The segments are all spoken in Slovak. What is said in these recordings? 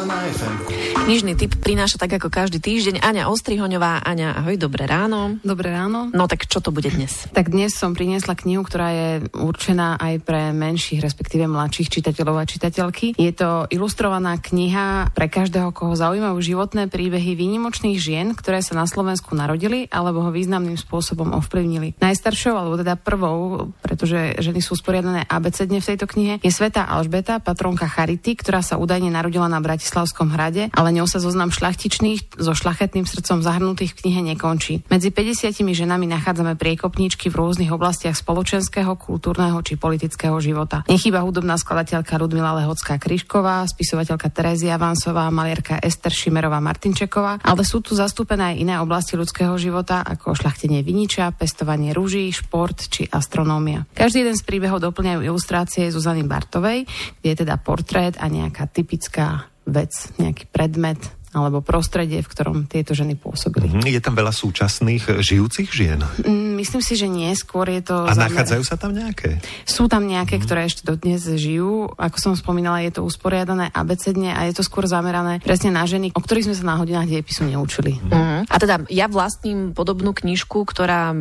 rána na FM. Knižný typ prináša tak ako každý týždeň Aňa Ostrihoňová. Aňa, ahoj, dobré ráno. Dobré ráno. No tak čo to bude dnes? Tak dnes som priniesla knihu, ktorá je určená aj pre menších, respektíve mladších čitateľov a čitateľky. Je to ilustrovaná kniha pre každého, koho zaujímajú životné príbehy výnimočných žien, ktoré sa na Slovensku narodili alebo ho významným spôsobom ovplyvnili. Najstaršou, alebo teda prvou, pretože ženy sú sporiadané abecedne v tejto knihe, je Sveta Alžbeta, patronka Charity, ktorá sa údajne narodila na Bratislavskom hrade, ale ňou sa zoznam šľachtičných so šlachetným srdcom zahrnutých v knihe nekončí. Medzi 50 ženami nachádzame priekopníčky v rôznych oblastiach spoločenského, kultúrneho či politického života. Nechýba hudobná skladateľka Ludmila Lehocká Kryšková, spisovateľka Terezia Vansová, malierka Ester Šimerová Martinčeková, ale sú tu zastúpené aj iné oblasti ľudského života ako šľachtenie viniča, pestovanie rúží, šport či astronómia. Každý jeden z príbehov doplňajú ilustrácie Zuzany Bartovej, kde je teda portrét a nejaká typická vec, nejaký predmet, alebo prostredie, v ktorom tieto ženy pôsobili. Mhm, je tam veľa súčasných žijúcich žien? Mm, myslím si, že nie, skôr je to... A zamer... nachádzajú sa tam nejaké? Sú tam nejaké, mm. ktoré ešte dodnes žijú. Ako som spomínala, je to usporiadané abecedne a je to skôr zamerané presne na ženy, o ktorých sme sa na hodinách dejepisu neučili. Mm. A teda ja vlastním podobnú knižku, ktorá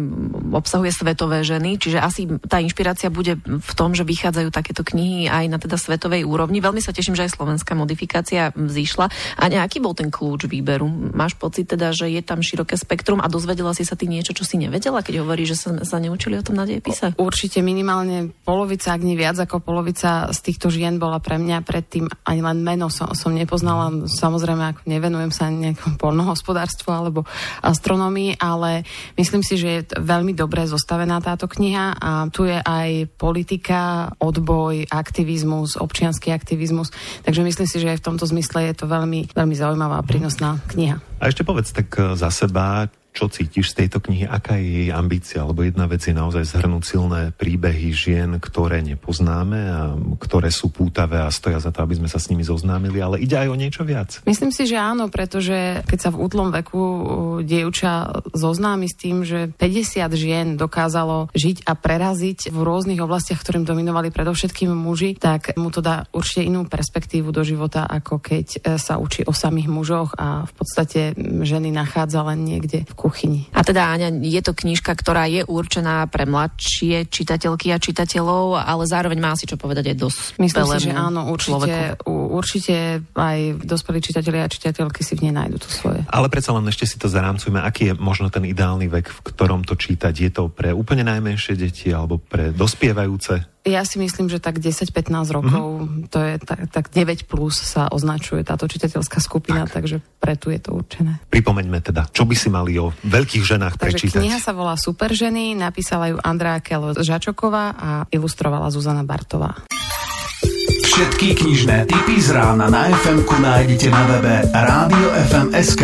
obsahuje svetové ženy, čiže asi tá inšpirácia bude v tom, že vychádzajú takéto knihy aj na teda svetovej úrovni. Veľmi sa teším, že aj slovenská modifikácia zišla. A nejaký bol ten kľúč výberu? Máš pocit teda, že je tam široké spektrum a dozvedela si sa ty niečo, čo si nevedela, keď hovorí, že sa, sa neučili o tom na dejepise? Určite minimálne polovica, ak nie viac ako polovica z týchto žien bola pre mňa predtým ani len meno som, som nepoznala. Samozrejme, ako nevenujem sa nejakom polnohospodárstvu alebo astronomii, ale myslím si, že je veľmi dobre zostavená táto kniha a tu je aj politika, odboj, aktivizmus, občianský aktivizmus. Takže myslím si, že aj v tomto zmysle je to veľmi, veľmi zaujímavé zaujímavá, prínosná kniha. A ešte povedz tak eh, za seba, čo cítiš z tejto knihy, aká je jej ambícia, lebo jedna vec je naozaj zhrnúť silné príbehy žien, ktoré nepoznáme a ktoré sú pútavé a stoja za to, aby sme sa s nimi zoznámili, ale ide aj o niečo viac. Myslím si, že áno, pretože keď sa v útlom veku dievča zoznámi s tým, že 50 žien dokázalo žiť a preraziť v rôznych oblastiach, ktorým dominovali predovšetkým muži, tak mu to dá určite inú perspektívu do života, ako keď e, sa učí o samých mužoch a v podstate ženy nachádza len niekde v kuchyni. A teda, Áňa, je to knižka, ktorá je určená pre mladšie čitateľky a čitateľov, ale zároveň má si čo povedať aj dosť. Myslím si, že áno, určite, určite aj dospelí čitatelia a čitateľky si v nej nájdu to svoje. Ale predsa len ešte si to zarámcujeme, aký je možno ten ideálny vek, v ktorom to čítať. Je to pre úplne najmenšie deti alebo pre dospievajúce? Ja si myslím, že tak 10-15 rokov, mm-hmm. to je tak, tak 9 plus sa označuje táto čitateľská skupina, tak. takže preto je to určené. Pripomeňme teda, čo by si mali o veľkých ženách takže prečítať. kniha sa volá Super ženy, napísala ju Andrea Kelo Žačoková a ilustrovala Zuzana Bartová. Všetky knižné typy z rána na FM nájdete na webe Radio FM SK.